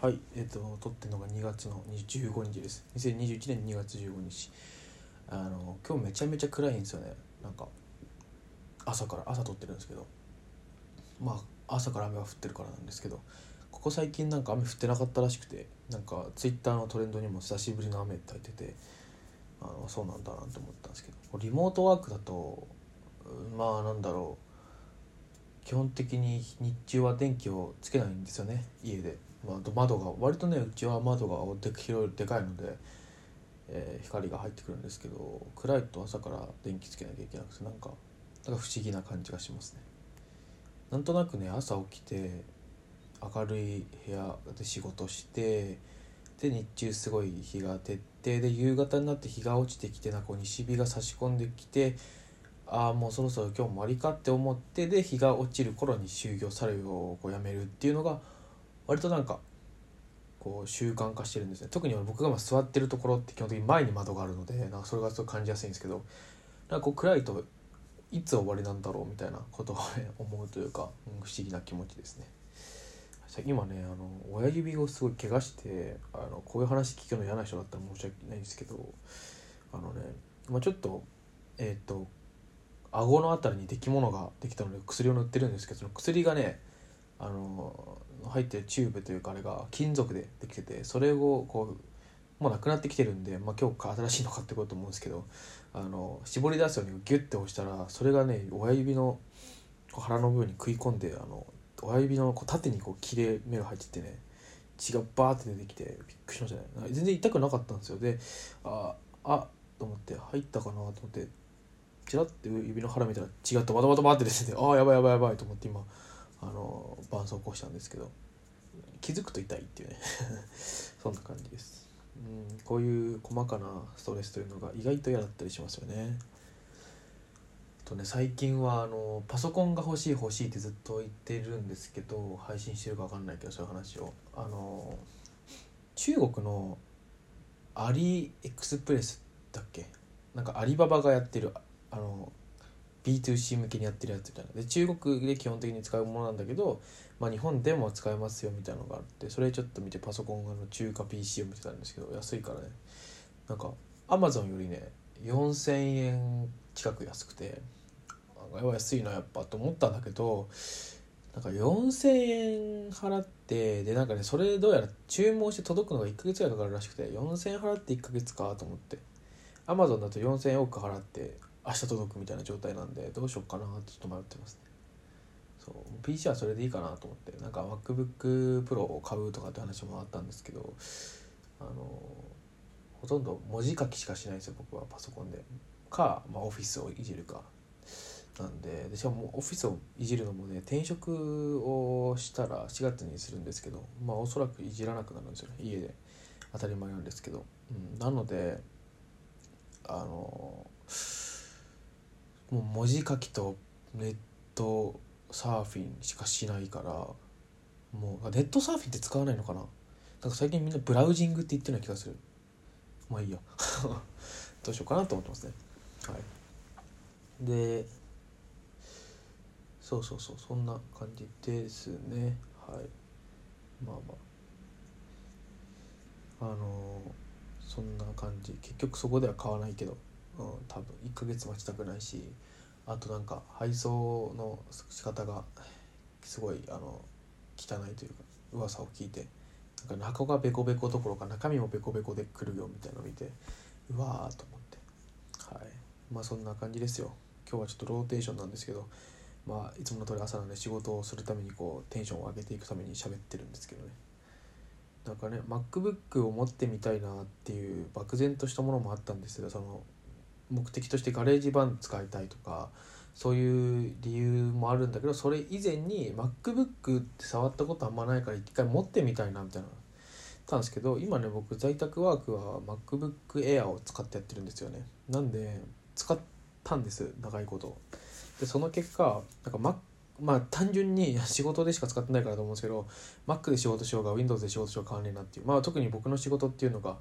はい、えっ、と、撮ってるのが2月の15日です。2021年2月15日。あの、今日めちゃめちゃ暗いんですよね。なんか、朝から、朝撮ってるんですけど。まあ、朝から雨が降ってるからなんですけど、ここ最近なんか雨降ってなかったらしくて、なんか、ツイッターのトレンドにも久しぶりの雨って入ってて、あの、そうなんだなと思ったんですけど、リモートワークだと、まあ、なんだろう。基本的に日中は電気をつけないんですよね家で窓が割とねうちは窓がで広いでかいので、えー、光が入ってくるんですけど暗いと朝から電気つけなきゃいけなくてなんかなんか不思議な感じがしますね。なんとなくね朝起きて明るい部屋で仕事してで日中すごい日が照ってで夕方になって日が落ちてきてなんか西日が差し込んできてああもうそろそろ今日も終わりかって思ってで日が落ちる頃に就業作業をこうやめるっていうのが割となんかこう習慣化してるんですね。特に僕が今座ってるところって基本的に前に窓があるのでなんかそれがすごい感じやすいんですけどなんかこう暗いといつ終わりなんだろうみたいなことを、思うというか、うん、不思議な気持ちですね。今ねあの親指をすごい怪我してあのこういう話聞くの嫌な人だったら申し訳ないんですけどあのね、まあ、ちょっとえっ、ー、と顎の辺りにできものができたので薬を塗ってるんですけどその薬がねあの入ってるチューブというかあれが金属でできててそれをこうもうなくなってきてるんで、まあ、今日新しいの買ってこうと思うんですけどあの絞り出すようにギュッて押したらそれがね親指の腹の部分に食い込んであの親指のこう縦にこう切れ目が入っててね血がバーって出てきてびっくりしましたね。全然痛くなかったんですよ。でああと思って入ったかなと思ってチラッて指の腹見たら血がドバドバドバって出ててああやばいやばいやばいと思って今あの絆創膏したんですけど気づくと痛いっていうね。そんな感じです。うんこういう細かなストレスというのが意外と嫌だったりしますよね。とね最近はあのパソコンが欲しい欲しいってずっと言ってるんですけど配信してるか分かんないけどそういう話を。あの中国のアリエクスプレスだっけ？なんかアリババがやってるあの B2C 向けにやってるやつみたいな。で中国で基本的に使うものなんだけど、まあ、日本でも使えますよみたいなのがあってそれちょっと見てパソコンの中華 PC を見てたんですけど安いからね。なんかアマゾンよりね4000円近く安くて安いなやっぱと思ったんだけどなんか4000円払ってでなんかねそれどうやら注文して届くのが1ヶ月ぐらいかかるらしくて4000円払って1ヶ月かと思って。アマゾンだと4000円多く払って明日届くみたいな状態なんでどうしようかなってちょっと迷ってますね。そう PC はそれでいいかなと思ってなんか MacBookPro を買うとかって話もあったんですけどあのほとんど文字書きしかしないんですよ僕はパソコンで。か、まあ、オフィスをいじるか。なんででしかもオフィスをいじるのもね転職をしたら4月にするんですけどまあおそらくいじらなくなるんですよね。家で。当たり前なんですけど、うん、なのであのもう文字書きとネットサーフィンしかしないからもうネットサーフィンって使わないのかな？なんか最近みんなブラウジングって言ってるような気がする。まあいいや。どうしようかなと思ってますね。はい。でそうそうそうそんな感じですね。はい。まあまあ。あのー、そんな感じ。結局そこでは買わないけど。うん、多分1ヶ月待ちたくないしあとなんか配送の仕方がすごいあの汚いというか噂を聞いてなんか箱がベコベコどころか中身もベコベコで来るよみたいなのを見てうわーと思って。はい。まあそんな感じですよ。今日はちょっとローテンションなんですけどまあいつもの通り朝なんで仕事をするためにこうテンションを上げていくために喋ってるんですけどね。なんかね MacBook を持ってみたいなっていう漠然としたものもあったんですけどその目的として GarageBand 使いたいとかそういう理由もあるんだけどそれ以前に MacBook って触ったことあんまないから一回持ってみたいなみたいなたんですけど今ね僕在宅ワークは MacBook Air を使ってやってるんですよね。なんで使ったんです長いこと。でその結果なんか Mac まあ単純に仕事でしか使ってないからと思うんですけど Mac で仕事しようが Windows で仕事しようが変わんねえなっていう。まあ特に僕の仕事っていうのが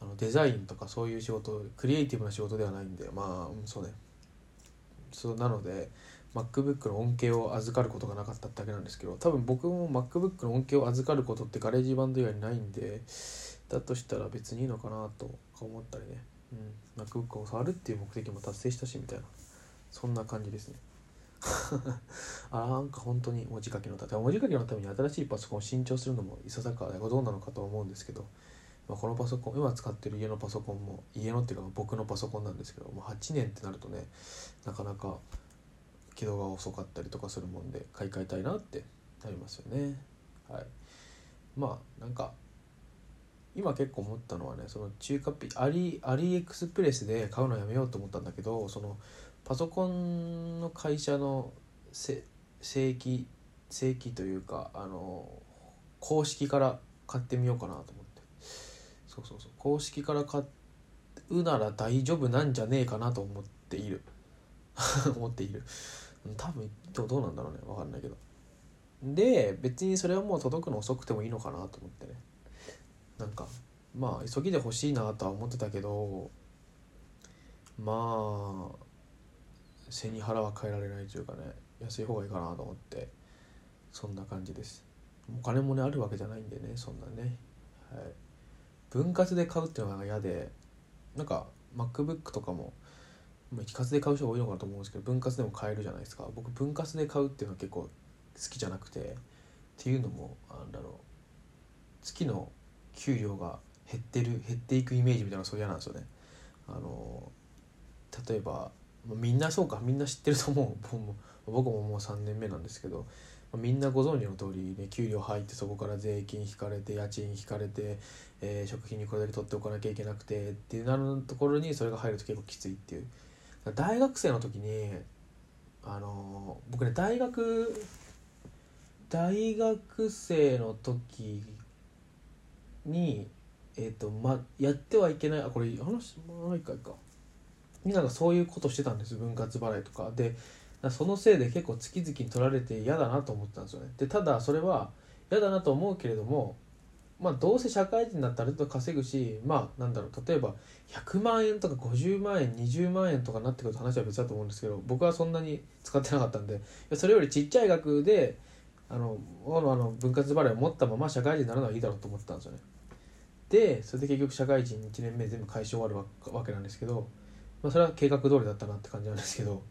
あのデザインとかそういう仕事クリエイティブな仕事ではないんでまあそうね。そうなので MacBook の恩恵を預かることがなかっただけなんですけど多分僕も MacBook の恩恵を預かることって GarageBand 以外にないんでだとしたら別にいいのかなと思ったりね、うん、MacBook を触るっていう目的も達成したしみたいな。そんな感じですね。あなんか本当に文字書きのため文字書きのために新しいパソコンを新調するのもいささかどうなのかと思うんですけど、まあ、このパソコン今使ってる家のパソコンも家のっていうか僕のパソコンなんですけどもう8年ってなるとねなかなか起動が遅かったりとかするもんで買い替えたいなってなりますよね。はい。まあなんか今結構思ったのはねその中華ピアリアリエクスプレスで買うのやめようと思ったんだけどそのパソコンの会社の正規正規というかあの公式から買ってみようかなと思って。そうそうそう。公式から買うなら大丈夫なんじゃねえかなと思っている。思っている。多分どうなんだろうね。分かんないけど。で別にそれはもう届くの遅くてもいいのかなと思ってね。なんかまあ急ぎで欲しいなとは思ってたけどまあ背に腹は変えられないというかね安い方がいいかなと思ってそんな感じです。お金もねあるわけじゃないんでねそんなね。はい。分割で買うっていうのが嫌でなんか MacBook とかも一括で買う人が多いのかなと思うんですけど分割でも買えるじゃないですか。僕分割で買うっていうのは結構好きじゃなくてっていうのもなんだろう。月の給料が減ってる減っていくイメージみたいなのそう嫌なんですよね。あの例えばみんなそうかみんな知ってると思う。僕ももう3年目なんですけどみんなご存知の通りね給料入ってそこから税金引かれて家賃引かれて、えー、食費にこれだけ取っておかなきゃいけなくてっていうなるところにそれが入ると結構きついっていう。大学生の時にあの僕ね大学大学生の時にえっ、ー、とまやってはいけないあこれ話もう一回か。みんながそういうことしてたんです分割払いとか。でそのせいで結構月々に取られて嫌だなと思ったんですよね。でただそれは嫌だなと思うけれどもまあどうせ社会人になったら稼ぐしまあなんだろう例えば100万円とか50万円20万円とかなってくると話は別だと思うんですけど僕はそんなに使ってなかったんでそれよりちっちゃい額であのあの分割払いを持ったまま社会人になるのはいいだろうと思ったんですよね。でそれで結局社会人1年目全部返し終わるわけなんですけどまあ、それは計画通りだったなって感じなんですけど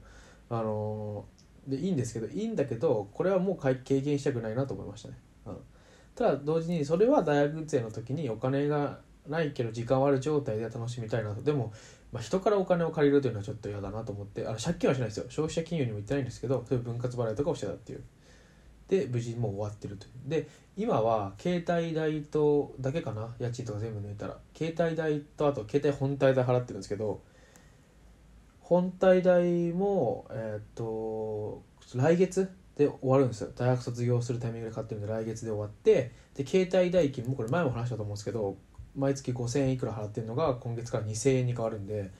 あの、でいいんですけどいいんだけどこれはもう経験したくないなと思いましたね、うん、ただ同時にそれは大学生の時にお金がないけど時間はある状態で楽しみたいなと。でも、まあ、人からお金を借りるというのはちょっと嫌だなと思って。あの借金はしないですよ。消費者金融にも行ってないんですけどそういう分割払いとかをしてたっていう。で無事もう終わってるという。で今は携帯代とだけかな。家賃とか全部抜いたら。携帯代とあと携帯本体代払ってるんですけど本体代もえっ、と来月で終わるんですよ。大学卒業するタイミングで買ってるんで来月で終わってで携帯代金もこれ前も話したと思うんですけど毎月5000円いくら払ってるのが今月から2000円に変わるんで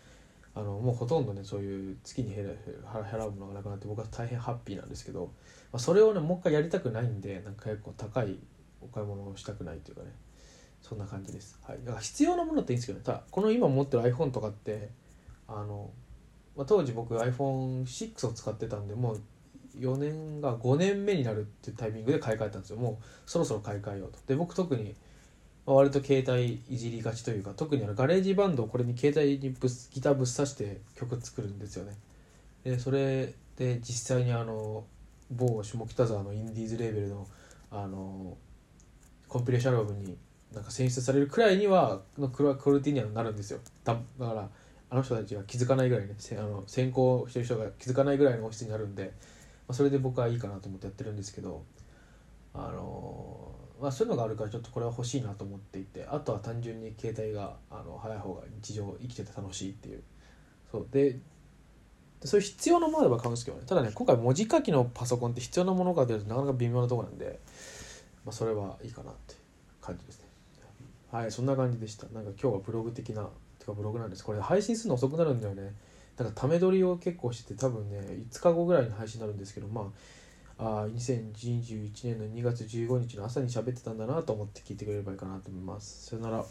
あのもうほとんどねそういう月に払うものがなくなって僕は大変ハッピーなんですけど、まあ、それをねもう一回やりたくないんでなんか結構高いお買い物をしたくないというかね。そんな感じです、はい、だから必要なものっていいんですけどね。ただこの今持ってる iPhone とかってあのまあ、当時僕 iPhone6 を使ってたんでもう4年が5年目になるっていうタイミングで買い替えたんですよ。もうそろそろ買い替えようと。で僕特に、割と携帯いじりがちというか特にあの GarageBand をこれに携帯にぶギターぶっ刺して曲作るんですよね。でそれで実際にあの某下北沢のインディーズレーベルのあのコンピレーションアルバムになんか選出されるくらいにはのクオリティニアになるんですよ。だからあの人たちが気づかないぐらいねあの先行してる人が気づかないぐらいの音質になるんで、まあ、それで僕はいいかなと思ってやってるんですけどあのまあ、そういうのがあるからちょっとこれは欲しいなと思っていてあとは単純に携帯があの早い方が日常生きてて楽しいっていう。そうでそういう必要なものでは買うんですけどね。ただね今回文字書きのパソコンって必要なものが出るとなかなか微妙なとこなんで、まあ、それはいいかなって感じですね。はいそんな感じでした。なんか今日はブログ的なかブログなんです。これ配信するの遅くなるんだよね。だからため撮りを結構して多分ね5日後ぐらいに配信になるんですけどまああ2021年の2月15日の朝に喋ってたんだなと思って聞いてくれればいいかなと思います。さよなら。